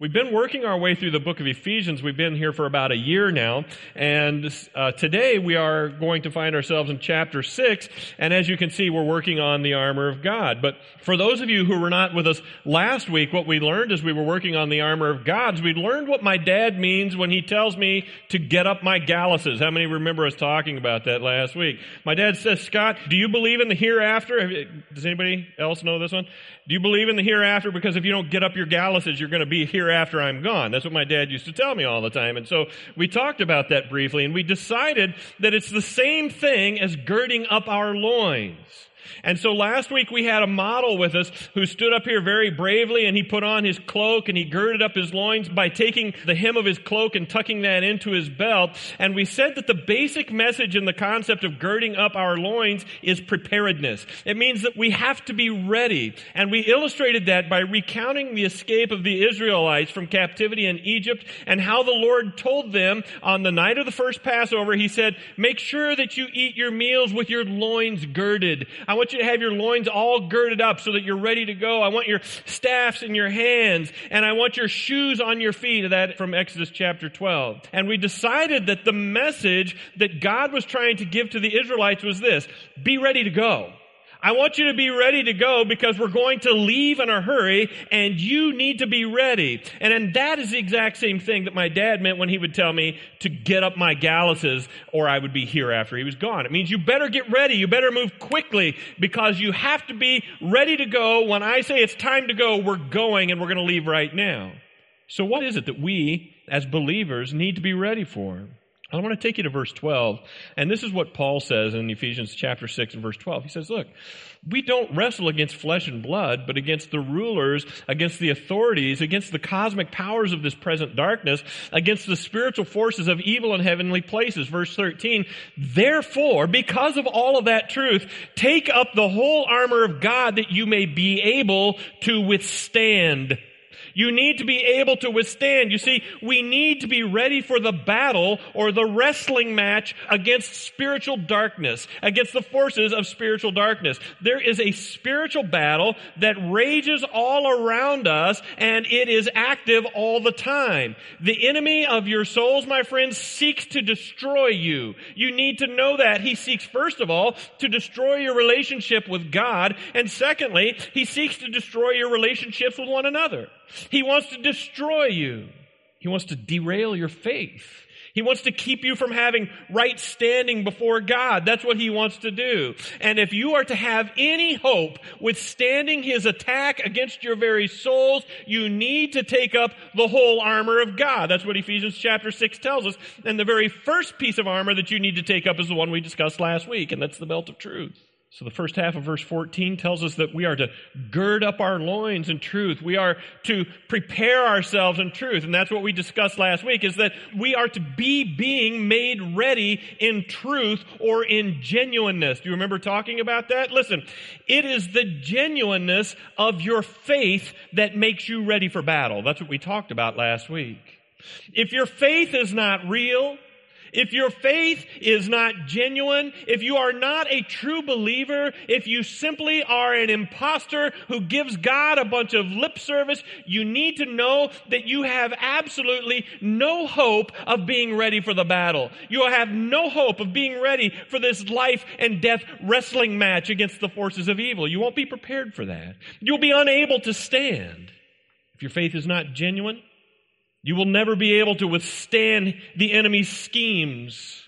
We've been working our way through the book of Ephesians. We've been here for about a year now. And uh, today we are going to find ourselves in chapter 6. And as you can see, we're working on the armor of God. But for those of you who were not with us last week, what we learned as we were working on the armor of God, we learned what my dad means when he tells me to get up my galluses. How many remember us talking about that last week? My dad says, Scott, do you believe in the hereafter? Does anybody else know this one? Do you believe in the hereafter? Because if you don't get up your galluses, you're going to be here after I'm gone. That's what my dad used to tell me all the time. And so we talked about that briefly and we decided that it's the same thing as girding up our loins. And so last week we had a model with us who stood up here very bravely and he put on his cloak and he girded up his loins by taking the hem of his cloak and tucking that into his belt. And we said that the basic message in the concept of girding up our loins is preparedness. It means that we have to be ready. And we illustrated that by recounting the escape of the Israelites from captivity in Egypt and how the Lord told them on the night of the first Passover, he said, make sure that you eat your meals with your loins girded. I want you to have your loins all girded up so that you're ready to go. I want your staffs in your hands and I want your shoes on your feet. That from Exodus chapter 12. And we decided that the message that God was trying to give to the Israelites was this, be ready to go. I want you to be ready to go because we're going to leave in a hurry and you need to be ready. And, and that is the exact same thing that my dad meant when he would tell me to get up my galluses or I would be here after he was gone. It means you better get ready. You better move quickly because you have to be ready to go. When I say it's time to go, we're going and we're going to leave right now. So what is it that we as believers need to be ready for? I want to take you to verse 12. And this is what Paul says in Ephesians chapter 6 and verse 12. He says, look, we don't wrestle against flesh and blood, but against the rulers, against the authorities, against the cosmic powers of this present darkness, against the spiritual forces of evil in heavenly places. Verse 13, therefore, because of all of that truth, take up the whole armor of God that you may be able to withstand you need to be able to withstand. You see, we need to be ready for the battle or the wrestling match against spiritual darkness, against the forces of spiritual darkness. There is a spiritual battle that rages all around us and it is active all the time. The enemy of your souls, my friends, seeks to destroy you. You need to know that. He seeks, first of all, to destroy your relationship with God. And secondly, he seeks to destroy your relationships with one another. He wants to destroy you. He wants to derail your faith. He wants to keep you from having right standing before God. That's what he wants to do. And if you are to have any hope withstanding his attack against your very souls, you need to take up the whole armor of God. That's what Ephesians chapter 6 tells us. And the very first piece of armor that you need to take up is the one we discussed last week, and that's the belt of truth. So the first half of verse 14 tells us that we are to gird up our loins in truth. We are to prepare ourselves in truth. And that's what we discussed last week is that we are to be being made ready in truth or in genuineness. Do you remember talking about that? Listen, it is the genuineness of your faith that makes you ready for battle. That's what we talked about last week. If your faith is not real, if your faith is not genuine, if you are not a true believer, if you simply are an impostor who gives God a bunch of lip service, you need to know that you have absolutely no hope of being ready for the battle. You have no hope of being ready for this life and death wrestling match against the forces of evil. You won't be prepared for that. You'll be unable to stand. If your faith is not genuine, you will never be able to withstand the enemy's schemes.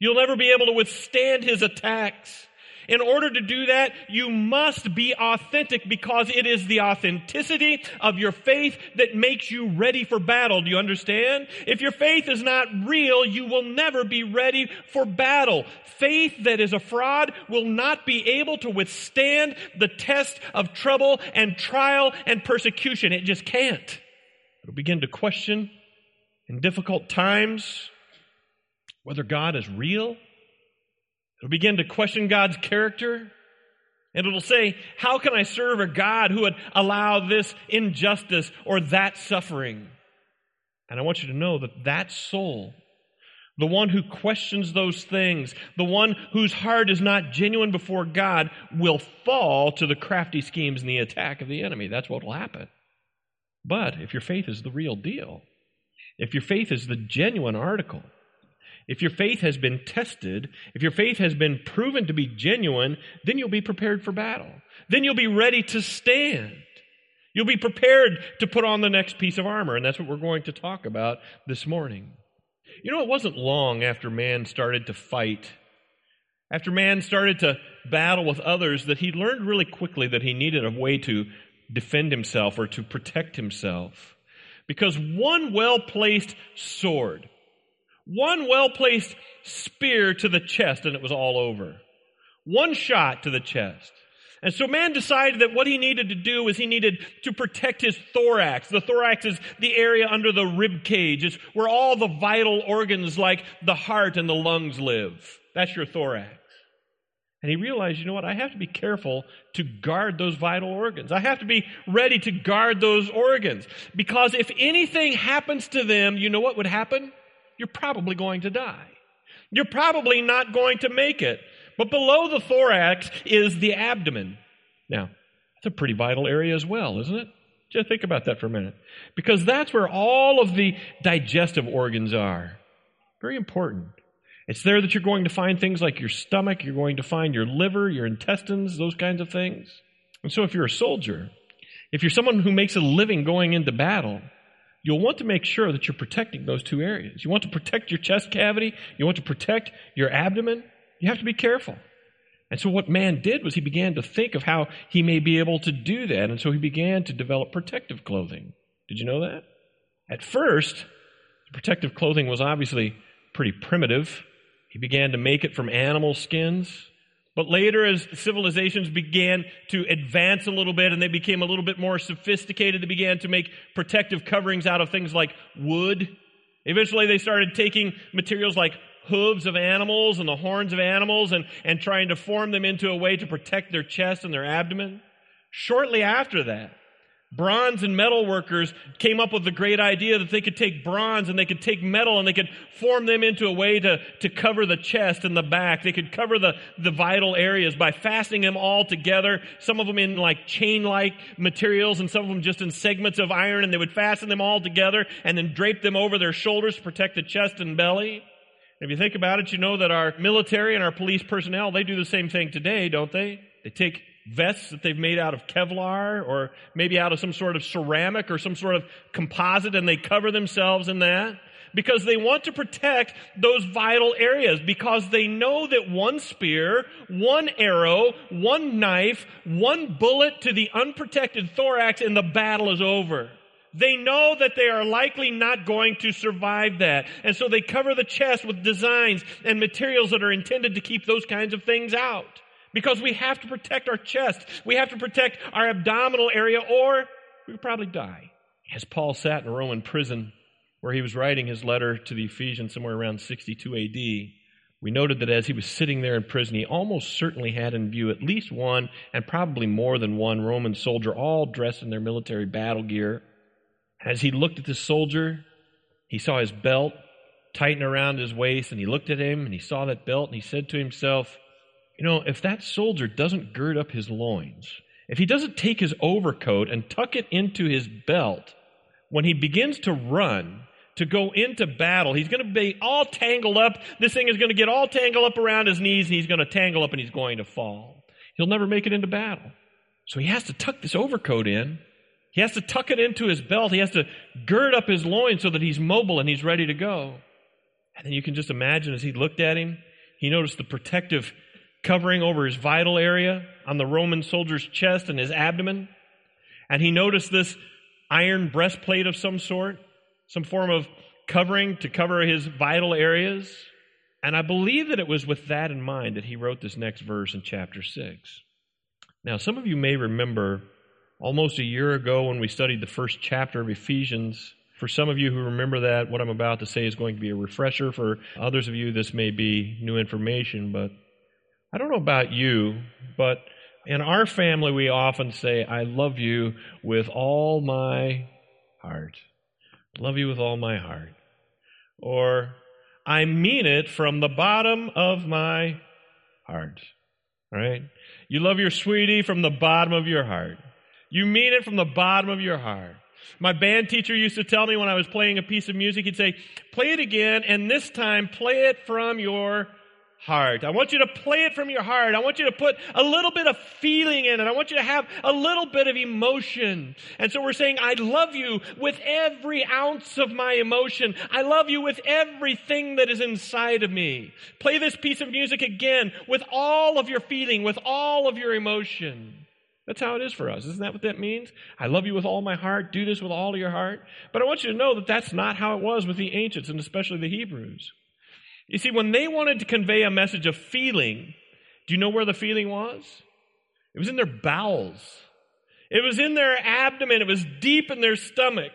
You'll never be able to withstand his attacks. In order to do that, you must be authentic because it is the authenticity of your faith that makes you ready for battle. Do you understand? If your faith is not real, you will never be ready for battle. Faith that is a fraud will not be able to withstand the test of trouble and trial and persecution. It just can't. It'll begin to question in difficult times whether God is real. It'll begin to question God's character. And it'll say, how can I serve a God who would allow this injustice or that suffering? And I want you to know that that soul, the one who questions those things, the one whose heart is not genuine before God, will fall to the crafty schemes and the attack of the enemy. That's what will happen. But if your faith is the real deal, if your faith is the genuine article, if your faith has been tested, if your faith has been proven to be genuine, then you'll be prepared for battle. Then you'll be ready to stand. You'll be prepared to put on the next piece of armor, and that's what we're going to talk about this morning. You know, it wasn't long after man started to fight, after man started to battle with others, that he learned really quickly that he needed a way to defend himself or to protect himself. Because one well placed sword, one well placed spear to the chest, and it was all over. One shot to the chest. And so man decided that what he needed to do was he needed to protect his thorax. The thorax is the area under the rib cage. It's where all the vital organs like the heart and the lungs live. That's your thorax. And he realized, you know what? I have to be careful to guard those vital organs. I have to be ready to guard those organs. Because if anything happens to them, you know what would happen? You're probably going to die. You're probably not going to make it. But below the thorax is the abdomen. Now, that's a pretty vital area as well, isn't it? Just think about that for a minute. Because that's where all of the digestive organs are. Very important. It's there that you're going to find things like your stomach, you're going to find your liver, your intestines, those kinds of things. And so if you're a soldier, if you're someone who makes a living going into battle, you'll want to make sure that you're protecting those two areas. You want to protect your chest cavity, you want to protect your abdomen, you have to be careful. And so what man did was he began to think of how he may be able to do that. And so he began to develop protective clothing. Did you know that? At first, protective clothing was obviously pretty primitive. He began to make it from animal skins. But later, as civilizations began to advance a little bit and they became a little bit more sophisticated, they began to make protective coverings out of things like wood. Eventually, they started taking materials like hooves of animals and the horns of animals and, and trying to form them into a way to protect their chest and their abdomen. Shortly after that, bronze and metal workers came up with the great idea that they could take bronze and they could take metal and they could form them into a way to, to cover the chest and the back. They could cover the, the vital areas by fastening them all together, some of them in like chain-like materials and some of them just in segments of iron and they would fasten them all together and then drape them over their shoulders to protect the chest and belly. If you think about it, you know that our military and our police personnel, they do the same thing today, don't they? They take vests that they've made out of Kevlar or maybe out of some sort of ceramic or some sort of composite and they cover themselves in that because they want to protect those vital areas because they know that one spear, one arrow, one knife, one bullet to the unprotected thorax and the battle is over. They know that they are likely not going to survive that. And so they cover the chest with designs and materials that are intended to keep those kinds of things out. Because we have to protect our chest. We have to protect our abdominal area or we would probably die. As Paul sat in a Roman prison where he was writing his letter to the Ephesians somewhere around 62 AD, we noted that as he was sitting there in prison, he almost certainly had in view at least one and probably more than one Roman soldier, all dressed in their military battle gear. As he looked at the soldier, he saw his belt tighten around his waist, and he looked at him and he saw that belt, and he said to himself, You know, if that soldier doesn't gird up his loins, if he doesn't take his overcoat and tuck it into his belt, when he begins to run, to go into battle. He's going to be all tangled up. This thing is going to get all tangled up around his knees and he's going to tangle up and he's going to fall. He'll never make it into battle. So he has to tuck this overcoat in he has to tuck it into his belt. He has to gird up his loins so that he's mobile and he's ready to go. And then you can just imagine as he looked at him, he noticed the protective covering over his vital area on the Roman soldier's chest and his abdomen. And he noticed this iron breastplate of some sort, some form of covering to cover his vital areas. And I believe that it was with that in mind that he wrote this next verse in chapter 6. Now, some of you may remember almost a year ago when we studied the first chapter of Ephesians. For some of you who remember that, what I'm about to say is going to be a refresher. For others of you, this may be new information, but I don't know about you, but in our family, we often say, I love you with all my heart. Love you with all my heart. Or, I mean it from the bottom of my heart. All right? You love your sweetie from the bottom of your heart. You mean it from the bottom of your heart. My band teacher used to tell me when I was playing a piece of music, he'd say, play it again, and this time play it from your heart. I want you to play it from your heart. I want you to put a little bit of feeling in it. I want you to have a little bit of emotion. And so we're saying, I love you with every ounce of my emotion. I love you with everything that is inside of me. Play this piece of music again with all of your feeling, with all of your emotion. That's how it is for us. Isn't that what that means? I love you with all my heart. Do this with all your heart. But I want you to know that that's not how it was with the ancients and especially the Hebrews. You see, when they wanted to convey a message of feeling, do you know where the feeling was? It was in their bowels. It was in their abdomen. It was deep in their stomach.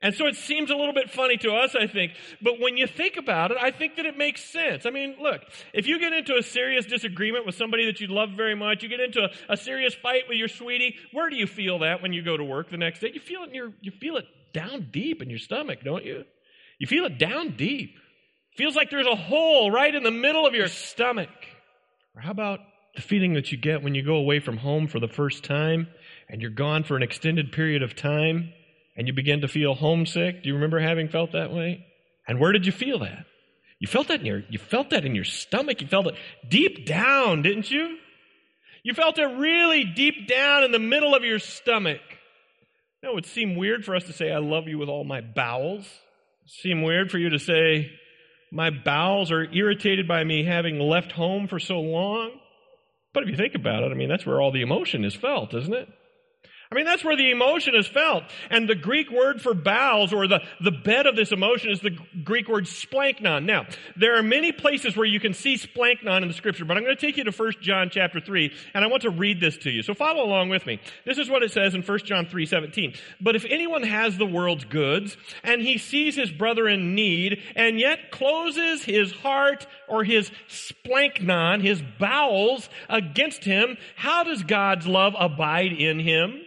And so it seems a little bit funny to us, I think. But when you think about it, I think that it makes sense. I mean, look, if you get into a serious disagreement with somebody that you love very much, you get into a, a serious fight with your sweetie, where do you feel that when you go to work the next day? You feel it in your, you feel it down deep in your stomach, don't you? You feel it down deep. Feels like there's a hole right in the middle of your stomach. Or how about the feeling that you get when you go away from home for the first time and you're gone for an extended period of time and you begin to feel homesick? Do you remember having felt that way? And where did you feel that? You felt that in your, you felt that in your stomach. You felt it deep down, didn't you? You felt it really deep down in the middle of your stomach. Now, it would seem weird for us to say, I love you with all my bowels. It seem weird for you to say, my bowels are irritated by me having left home for so long. But if you think about it, I mean, that's where all the emotion is felt, isn't it? I mean, that's where the emotion is felt. And the Greek word for bowels or the, the bed of this emotion is the Greek word splanchnon. Now, there are many places where you can see splanchnon in the scripture, but I'm going to take you to 1 John chapter 3, and I want to read this to you. So follow along with me. This is what it says in 1 John 3, 17. But if anyone has the world's goods, and he sees his brother in need, and yet closes his heart or his splanchnon, his bowels against him, how does God's love abide in him?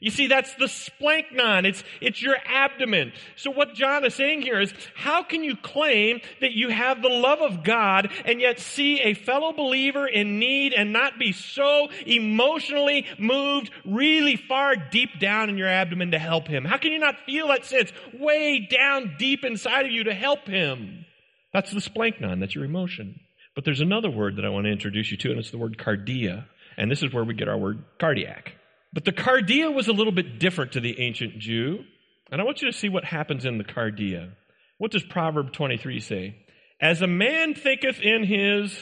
You see, that's the splanchnon. It's, it's your abdomen. So what John is saying here is, how can you claim that you have the love of God and yet see a fellow believer in need and not be so emotionally moved really far deep down in your abdomen to help him? How can you not feel that sense way down deep inside of you to help him? That's the splanchnon. That's your emotion. But there's another word that I want to introduce you to, and it's the word cardia. And this is where we get our word cardiac. But the cardia was a little bit different to the ancient Jew. And I want you to see what happens in the cardia. What does Proverb 23 say? As a man thinketh in his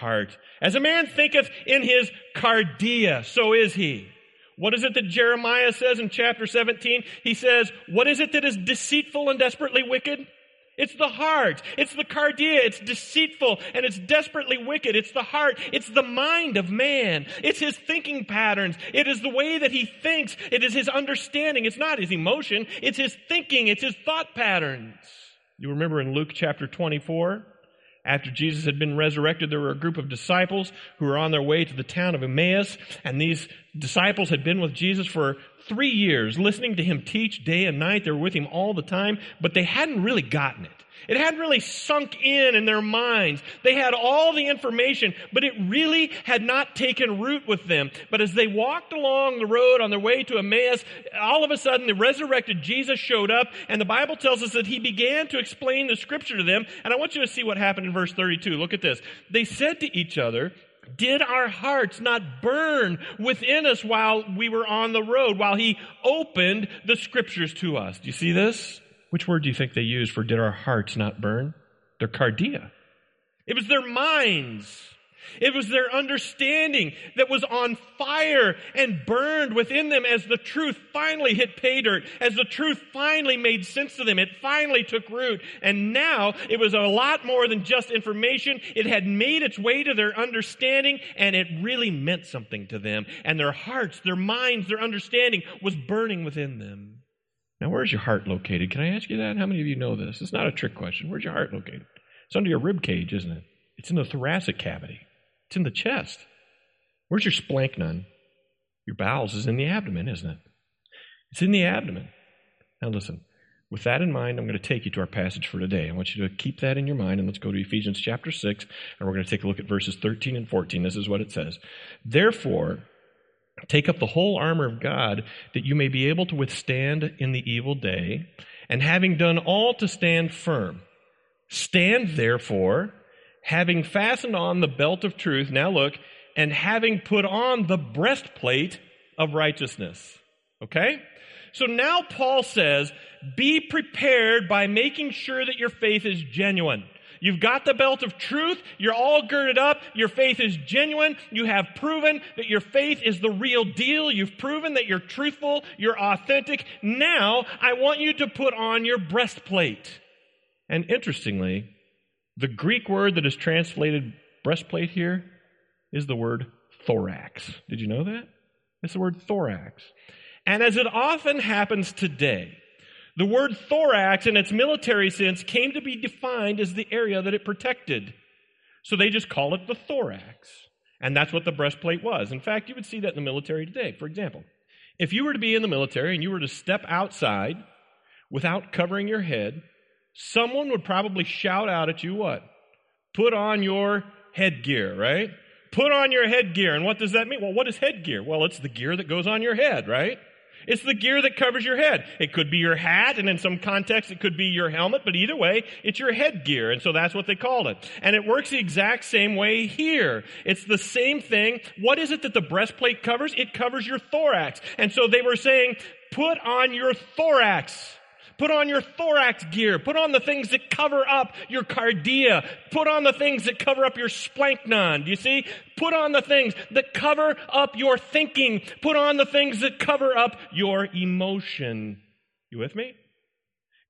heart, as a man thinketh in his cardia, so is he. What is it that Jeremiah says in chapter 17? He says, What is it that is deceitful and desperately wicked? It's the heart. It's the cardia. It's deceitful and it's desperately wicked. It's the heart. It's the mind of man. It's his thinking patterns. It is the way that he thinks. It is his understanding. It's not his emotion. It's his thinking. It's his thought patterns. You remember in Luke chapter 24? After Jesus had been resurrected, there were a group of disciples who were on their way to the town of Emmaus, and these disciples had been with Jesus for three years, listening to him teach day and night. They were with him all the time, but they hadn't really gotten it. It hadn't really sunk in in their minds. They had all the information, but it really had not taken root with them. But as they walked along the road on their way to Emmaus, all of a sudden the resurrected Jesus showed up, and the Bible tells us that he began to explain the scripture to them. And I want you to see what happened in verse 32. Look at this. They said to each other, did our hearts not burn within us while we were on the road, while he opened the scriptures to us? Do you see this? Which word do you think they used for did our hearts not burn? Their cardia. It was their minds. It was their understanding that was on fire and burned within them as the truth finally hit pay dirt, as the truth finally made sense to them. It finally took root. And now it was a lot more than just information. It had made its way to their understanding and it really meant something to them. And their hearts, their minds, their understanding was burning within them. Now, where's your heart located? Can I ask you that? How many of you know this? It's not a trick question. Where's your heart located? It's under your rib cage, isn't it? It's in the thoracic cavity. It's in the chest. Where's your splanchnon? Your bowels is in the abdomen, isn't it? It's in the abdomen. Now listen, with that in mind, I'm going to take you to our passage for today. I want you to keep that in your mind, and let's go to Ephesians chapter 6, and we're going to take a look at verses 13 and 14. This is what it says. Therefore, Take up the whole armor of God that you may be able to withstand in the evil day, and having done all to stand firm. Stand therefore, having fastened on the belt of truth, now look, and having put on the breastplate of righteousness. Okay? So now Paul says, be prepared by making sure that your faith is genuine. You've got the belt of truth. You're all girded up. Your faith is genuine. You have proven that your faith is the real deal. You've proven that you're truthful. You're authentic. Now I want you to put on your breastplate. And interestingly, the Greek word that is translated breastplate here is the word thorax. Did you know that? It's the word thorax. And as it often happens today, the word thorax, in its military sense, came to be defined as the area that it protected. So they just call it the thorax. And that's what the breastplate was. In fact, you would see that in the military today. For example, if you were to be in the military and you were to step outside without covering your head, someone would probably shout out at you what? Put on your headgear, right? Put on your headgear. And what does that mean? Well, what is headgear? Well, it's the gear that goes on your head, right? It's the gear that covers your head. It could be your hat, and in some contexts, it could be your helmet, but either way, it's your headgear. And so that's what they called it. And it works the exact same way here. It's the same thing. What is it that the breastplate covers? It covers your thorax. And so they were saying, put on your thorax. Put on your thorax gear. Put on the things that cover up your cardia. Put on the things that cover up your splanchnon. Do you see? Put on the things that cover up your thinking. Put on the things that cover up your emotion. You with me?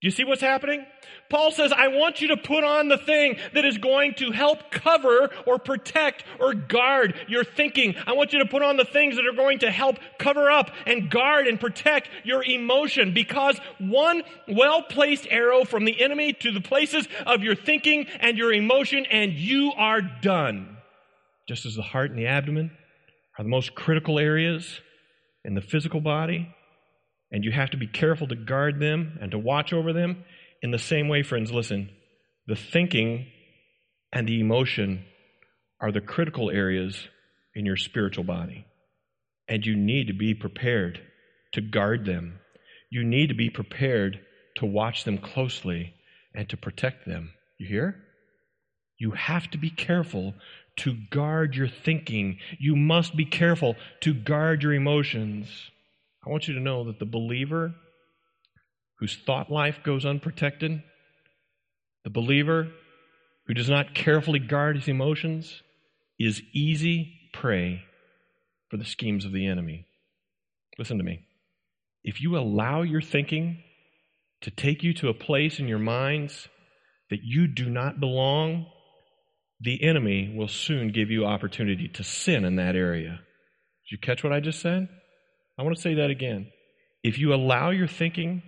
Do you see what's happening? Paul says, I want you to put on the thing that is going to help cover or protect or guard your thinking. I want you to put on the things that are going to help cover up and guard and protect your emotion because one well placed arrow from the enemy to the places of your thinking and your emotion and you are done. Just as the heart and the abdomen are the most critical areas in the physical body, and you have to be careful to guard them and to watch over them. In the same way, friends, listen, the thinking and the emotion are the critical areas in your spiritual body. And you need to be prepared to guard them. You need to be prepared to watch them closely and to protect them. You hear? You have to be careful to guard your thinking. You must be careful to guard your emotions. I want you to know that the believer whose thought life goes unprotected, the believer who does not carefully guard his emotions, is easy prey for the schemes of the enemy. Listen to me. If you allow your thinking to take you to a place in your minds that you do not belong, the enemy will soon give you opportunity to sin in that area. Did you catch what I just said? I want to say that again. If you allow your thinking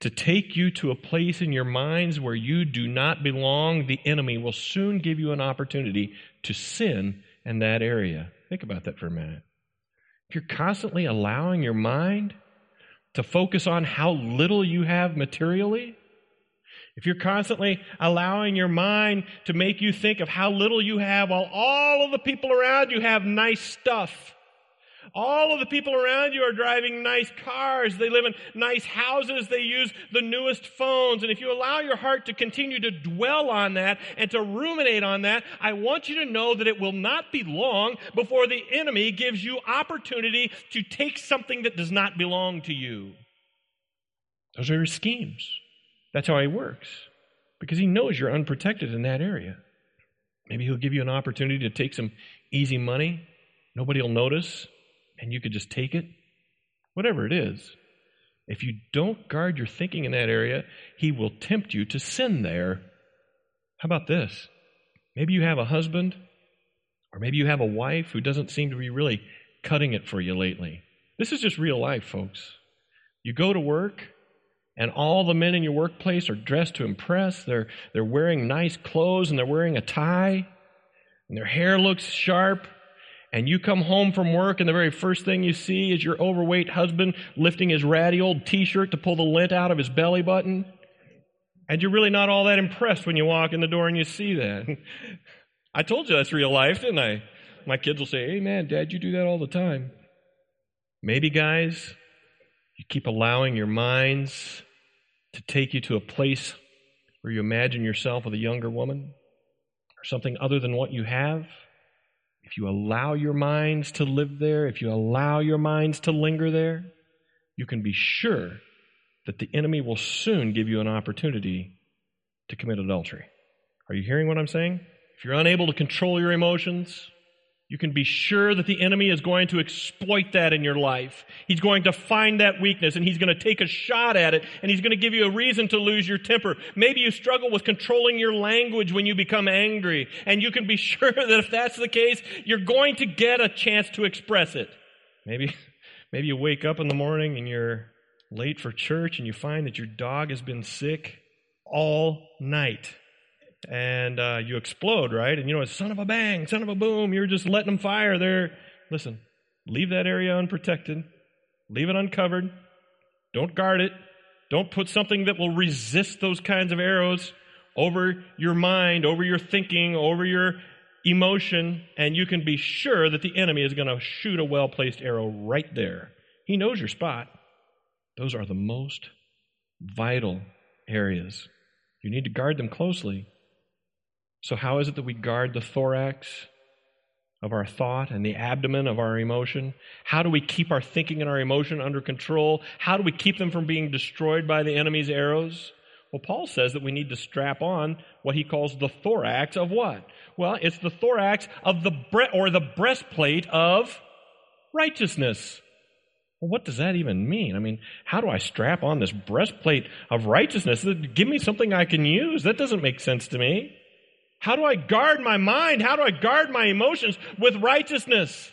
to take you to a place in your minds where you do not belong, the enemy will soon give you an opportunity to sin in that area. Think about that for a minute. If you're constantly allowing your mind to focus on how little you have materially, if you're constantly allowing your mind to make you think of how little you have while all of the people around you have nice stuff, all of the people around you are driving nice cars. They live in nice houses. They use the newest phones. And if you allow your heart to continue to dwell on that and to ruminate on that, I want you to know that it will not be long before the enemy gives you opportunity to take something that does not belong to you. Those are his schemes. That's how he works. Because he knows you're unprotected in that area. Maybe he'll give you an opportunity to take some easy money. Nobody will notice and you could just take it, whatever it is. If you don't guard your thinking in that area, he will tempt you to sin there. How about this? Maybe you have a husband, or maybe you have a wife who doesn't seem to be really cutting it for you lately. This is just real life, folks. You go to work, and all the men in your workplace are dressed to impress. They're, they're wearing nice clothes, and they're wearing a tie, and their hair looks sharp, and you come home from work and the very first thing you see is your overweight husband lifting his ratty old t-shirt to pull the lint out of his belly button. And you're really not all that impressed when you walk in the door and you see that. I told you that's real life, didn't I? My kids will say, hey man, dad, you do that all the time. Maybe, guys, you keep allowing your minds to take you to a place where you imagine yourself with a younger woman or something other than what you have. If you allow your minds to live there, if you allow your minds to linger there, you can be sure that the enemy will soon give you an opportunity to commit adultery. Are you hearing what I'm saying? If you're unable to control your emotions, you can be sure that the enemy is going to exploit that in your life. He's going to find that weakness and he's going to take a shot at it and he's going to give you a reason to lose your temper. Maybe you struggle with controlling your language when you become angry and you can be sure that if that's the case, you're going to get a chance to express it. Maybe, maybe you wake up in the morning and you're late for church and you find that your dog has been sick all night and uh, you explode, right? And you know, it's son of a bang, son of a boom, you're just letting them fire there. Listen, leave that area unprotected, leave it uncovered, don't guard it, don't put something that will resist those kinds of arrows over your mind, over your thinking, over your emotion, and you can be sure that the enemy is going to shoot a well placed arrow right there. He knows your spot. Those are the most vital areas. You need to guard them closely so, how is it that we guard the thorax of our thought and the abdomen of our emotion? How do we keep our thinking and our emotion under control? How do we keep them from being destroyed by the enemy's arrows? Well, Paul says that we need to strap on what he calls the thorax of what? Well, it's the thorax of the bre- or the breastplate of righteousness. Well, what does that even mean? I mean, how do I strap on this breastplate of righteousness? Give me something I can use. That doesn't make sense to me. How do I guard my mind? How do I guard my emotions with righteousness?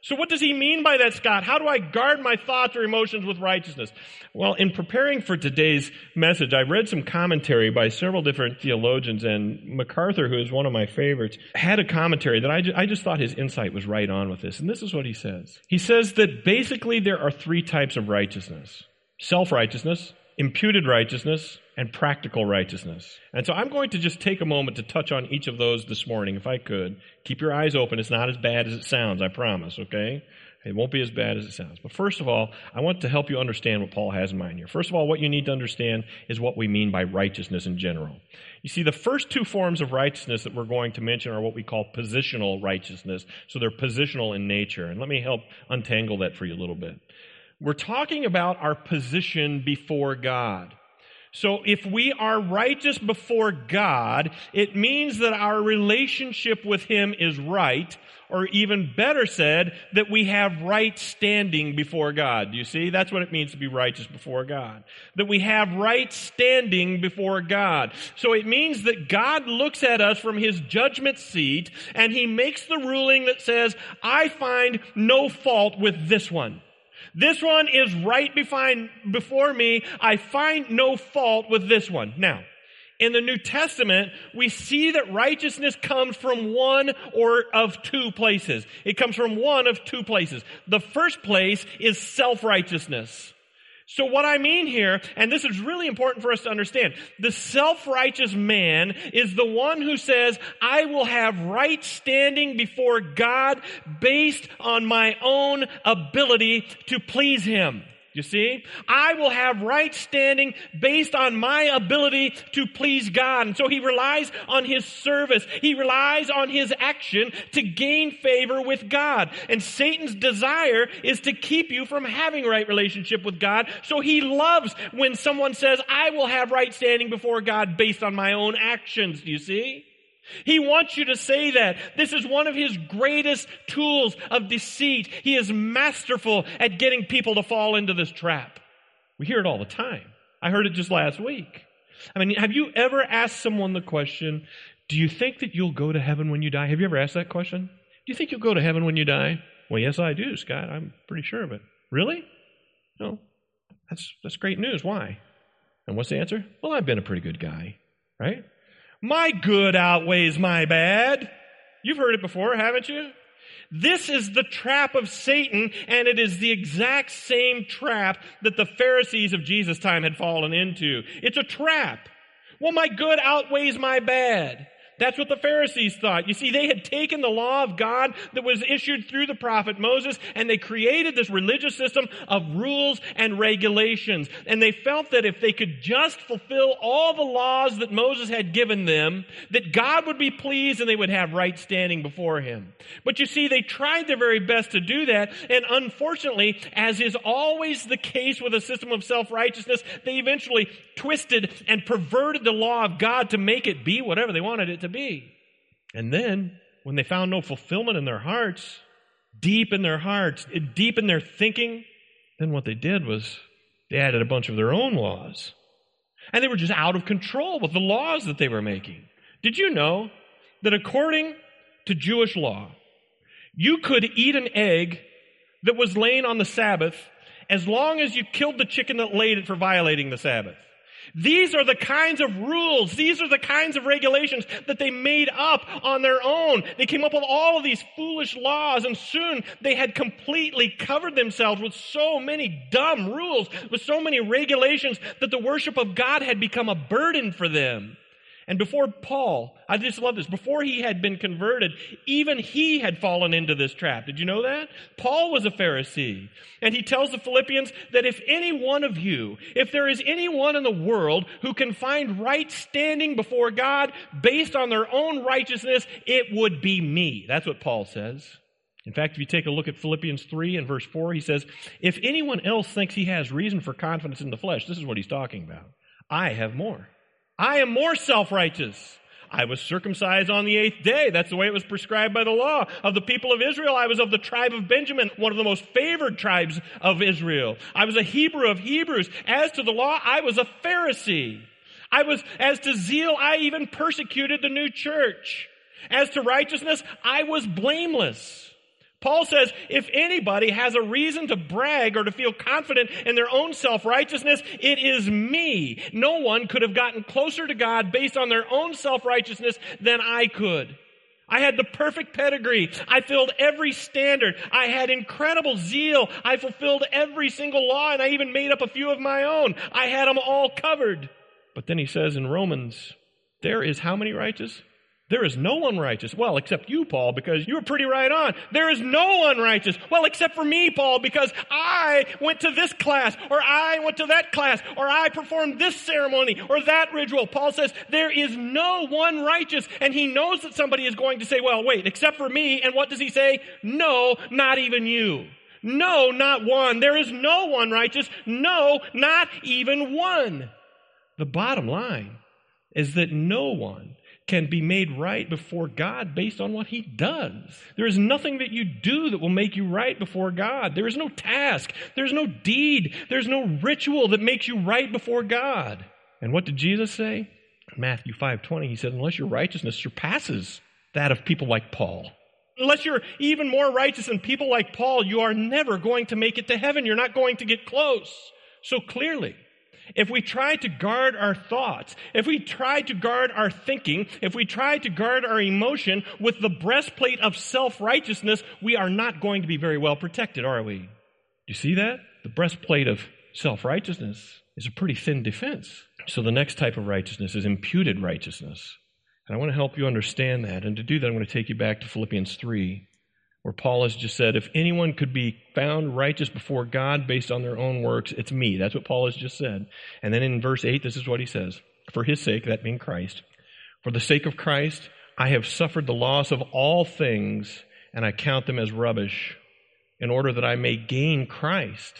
So what does he mean by that, Scott? How do I guard my thoughts or emotions with righteousness? Well, in preparing for today's message, I read some commentary by several different theologians, and MacArthur, who is one of my favorites, had a commentary that I, ju- I just thought his insight was right on with this. And this is what he says. He says that basically there are three types of righteousness. Self-righteousness, imputed righteousness, and practical righteousness. And so I'm going to just take a moment to touch on each of those this morning, if I could. Keep your eyes open. It's not as bad as it sounds, I promise, okay? It won't be as bad as it sounds. But first of all, I want to help you understand what Paul has in mind here. First of all, what you need to understand is what we mean by righteousness in general. You see, the first two forms of righteousness that we're going to mention are what we call positional righteousness. So they're positional in nature. And let me help untangle that for you a little bit. We're talking about our position before God. So if we are righteous before God, it means that our relationship with Him is right, or even better said, that we have right standing before God. You see? That's what it means to be righteous before God. That we have right standing before God. So it means that God looks at us from His judgment seat and He makes the ruling that says, I find no fault with this one. This one is right before me. I find no fault with this one. Now, in the New Testament, we see that righteousness comes from one or of two places. It comes from one of two places. The first place is self-righteousness. So what I mean here, and this is really important for us to understand, the self-righteous man is the one who says, I will have right standing before God based on my own ability to please Him. You see? I will have right standing based on my ability to please God. And so he relies on his service. He relies on his action to gain favor with God. And Satan's desire is to keep you from having right relationship with God. So he loves when someone says, I will have right standing before God based on my own actions. Do you see? He wants you to say that. This is one of his greatest tools of deceit. He is masterful at getting people to fall into this trap. We hear it all the time. I heard it just last week. I mean, have you ever asked someone the question, do you think that you'll go to heaven when you die? Have you ever asked that question? Do you think you'll go to heaven when you die? Well, yes, I do, Scott. I'm pretty sure of it. Really? No. That's, that's great news. Why? And what's the answer? Well, I've been a pretty good guy, right? My good outweighs my bad. You've heard it before, haven't you? This is the trap of Satan, and it is the exact same trap that the Pharisees of Jesus' time had fallen into. It's a trap. Well, my good outweighs my bad. That's what the Pharisees thought. You see, they had taken the law of God that was issued through the prophet Moses and they created this religious system of rules and regulations. And they felt that if they could just fulfill all the laws that Moses had given them, that God would be pleased and they would have right standing before him. But you see, they tried their very best to do that. And unfortunately, as is always the case with a system of self-righteousness, they eventually twisted and perverted the law of God to make it be whatever they wanted it to be. And then, when they found no fulfillment in their hearts, deep in their hearts, deep in their thinking, then what they did was they added a bunch of their own laws. And they were just out of control with the laws that they were making. Did you know that according to Jewish law, you could eat an egg that was laying on the Sabbath as long as you killed the chicken that laid it for violating the Sabbath. These are the kinds of rules, these are the kinds of regulations that they made up on their own. They came up with all of these foolish laws, and soon they had completely covered themselves with so many dumb rules, with so many regulations, that the worship of God had become a burden for them. And before Paul, I just love this, before he had been converted, even he had fallen into this trap. Did you know that? Paul was a Pharisee. And he tells the Philippians that if any one of you, if there is anyone in the world who can find right standing before God based on their own righteousness, it would be me. That's what Paul says. In fact, if you take a look at Philippians 3 and verse 4, he says, If anyone else thinks he has reason for confidence in the flesh, this is what he's talking about. I have more. I am more self-righteous. I was circumcised on the eighth day. That's the way it was prescribed by the law. Of the people of Israel, I was of the tribe of Benjamin, one of the most favored tribes of Israel. I was a Hebrew of Hebrews. As to the law, I was a Pharisee. I was, as to zeal, I even persecuted the new church. As to righteousness, I was blameless. Paul says, if anybody has a reason to brag or to feel confident in their own self-righteousness, it is me. No one could have gotten closer to God based on their own self-righteousness than I could. I had the perfect pedigree. I filled every standard. I had incredible zeal. I fulfilled every single law and I even made up a few of my own. I had them all covered. But then he says in Romans, there is how many righteous? There is no one righteous. Well, except you, Paul, because you were pretty right on. There is no one righteous. Well, except for me, Paul, because I went to this class, or I went to that class, or I performed this ceremony, or that ritual. Paul says, there is no one righteous. And he knows that somebody is going to say, well, wait, except for me. And what does he say? No, not even you. No, not one. There is no one righteous. No, not even one. The bottom line is that no one can be made right before God based on what He does. There is nothing that you do that will make you right before God. There is no task. There's no deed. There's no ritual that makes you right before God. And what did Jesus say? Matthew 5:20 he said unless your righteousness surpasses that of people like Paul. Unless you're even more righteous than people like Paul, you are never going to make it to heaven. You're not going to get close. So clearly, if we try to guard our thoughts, if we try to guard our thinking, if we try to guard our emotion with the breastplate of self-righteousness, we are not going to be very well protected, are we? Do you see that? The breastplate of self-righteousness is a pretty thin defense. So the next type of righteousness is imputed righteousness. And I want to help you understand that. And to do that, I'm going to take you back to Philippians 3 where Paul has just said, if anyone could be found righteous before God based on their own works, it's me. That's what Paul has just said. And then in verse 8, this is what he says For his sake, that being Christ, for the sake of Christ, I have suffered the loss of all things, and I count them as rubbish, in order that I may gain Christ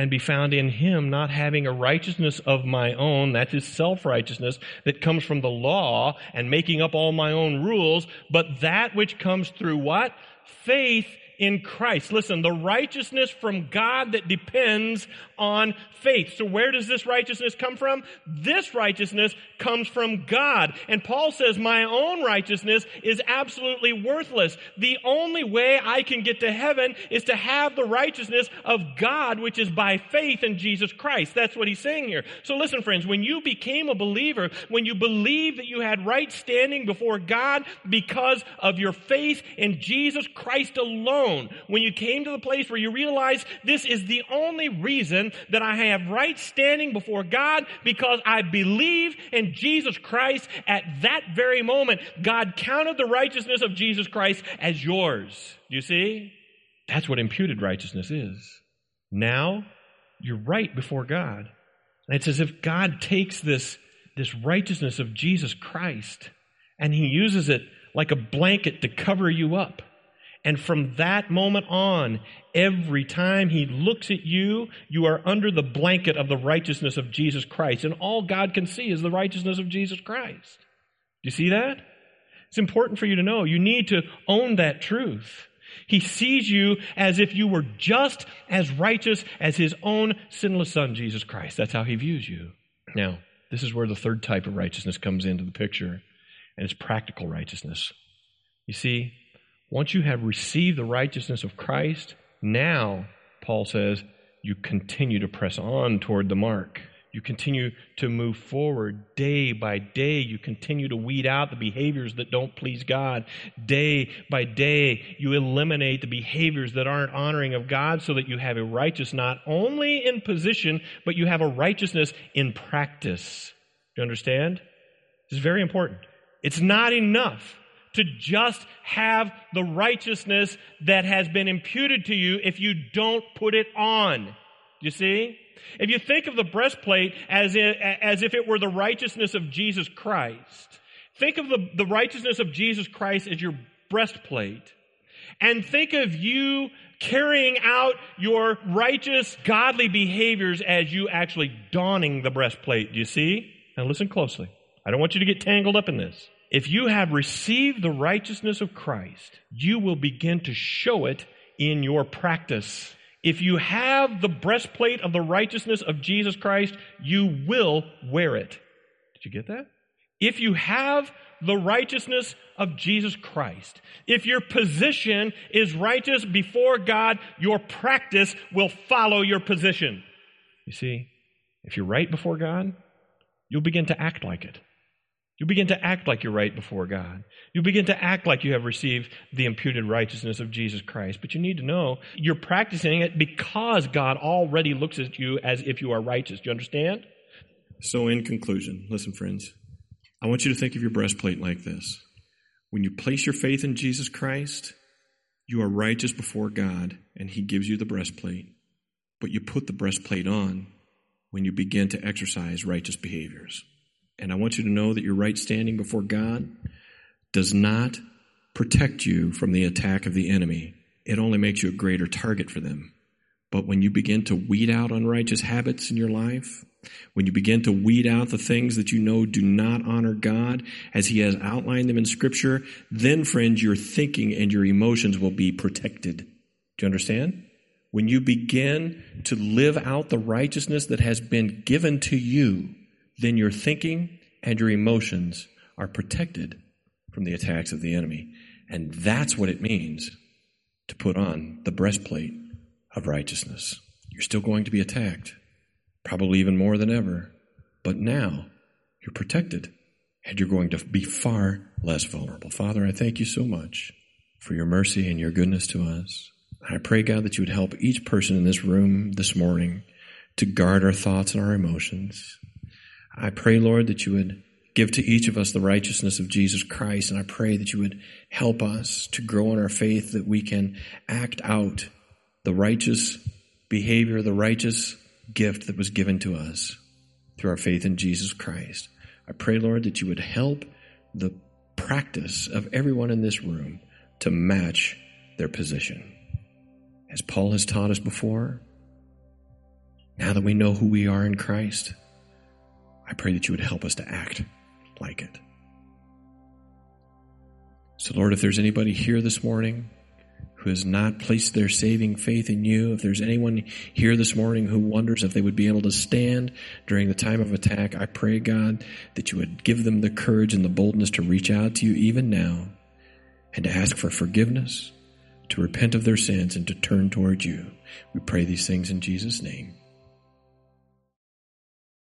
and be found in him, not having a righteousness of my own, that is self righteousness, that comes from the law and making up all my own rules, but that which comes through what? faith in Christ. Listen, the righteousness from God that depends on faith. So where does this righteousness come from? This righteousness comes from God. And Paul says, my own righteousness is absolutely worthless. The only way I can get to heaven is to have the righteousness of God, which is by faith in Jesus Christ. That's what he's saying here. So listen, friends, when you became a believer, when you believed that you had right standing before God because of your faith in Jesus Christ alone, throne, when you came to the place where you realized this is the only reason that I have right standing before God because I believe in Jesus Christ, at that very moment, God counted the righteousness of Jesus Christ as yours. You see? That's what imputed righteousness is. Now, you're right before God. And it's as if God takes this, this righteousness of Jesus Christ and he uses it like a blanket to cover you up. And from that moment on, every time he looks at you, you are under the blanket of the righteousness of Jesus Christ. And all God can see is the righteousness of Jesus Christ. Do you see that? It's important for you to know. You need to own that truth. He sees you as if you were just as righteous as his own sinless son, Jesus Christ. That's how he views you. Now, this is where the third type of righteousness comes into the picture, and it's practical righteousness. You see, once you have received the righteousness of Christ, now, Paul says, you continue to press on toward the mark. You continue to move forward day by day. You continue to weed out the behaviors that don't please God. Day by day, you eliminate the behaviors that aren't honoring of God so that you have a righteousness not only in position, but you have a righteousness in practice. Do you understand? This is very important. It's not enough to just have the righteousness that has been imputed to you if you don't put it on. You see? If you think of the breastplate as if, as if it were the righteousness of Jesus Christ, think of the, the righteousness of Jesus Christ as your breastplate. And think of you carrying out your righteous, godly behaviors as you actually donning the breastplate. Do you see? Now listen closely. I don't want you to get tangled up in this. If you have received the righteousness of Christ, you will begin to show it in your practice. If you have the breastplate of the righteousness of Jesus Christ, you will wear it. Did you get that? If you have the righteousness of Jesus Christ, if your position is righteous before God, your practice will follow your position. You see, if you're right before God, you'll begin to act like it. You begin to act like you're right before God. You begin to act like you have received the imputed righteousness of Jesus Christ. But you need to know you're practicing it because God already looks at you as if you are righteous. Do you understand? So, in conclusion, listen, friends, I want you to think of your breastplate like this. When you place your faith in Jesus Christ, you are righteous before God, and He gives you the breastplate. But you put the breastplate on when you begin to exercise righteous behaviors. And I want you to know that your right standing before God does not protect you from the attack of the enemy. It only makes you a greater target for them. But when you begin to weed out unrighteous habits in your life, when you begin to weed out the things that you know do not honor God as He has outlined them in Scripture, then, friends, your thinking and your emotions will be protected. Do you understand? When you begin to live out the righteousness that has been given to you, then your thinking and your emotions are protected from the attacks of the enemy. And that's what it means to put on the breastplate of righteousness. You're still going to be attacked, probably even more than ever, but now you're protected and you're going to be far less vulnerable. Father, I thank you so much for your mercy and your goodness to us. I pray, God, that you would help each person in this room this morning to guard our thoughts and our emotions I pray, Lord, that you would give to each of us the righteousness of Jesus Christ. And I pray that you would help us to grow in our faith that we can act out the righteous behavior, the righteous gift that was given to us through our faith in Jesus Christ. I pray, Lord, that you would help the practice of everyone in this room to match their position. As Paul has taught us before, now that we know who we are in Christ, I pray that you would help us to act like it. So, Lord, if there's anybody here this morning who has not placed their saving faith in you, if there's anyone here this morning who wonders if they would be able to stand during the time of attack, I pray, God, that you would give them the courage and the boldness to reach out to you even now and to ask for forgiveness, to repent of their sins, and to turn towards you. We pray these things in Jesus' name.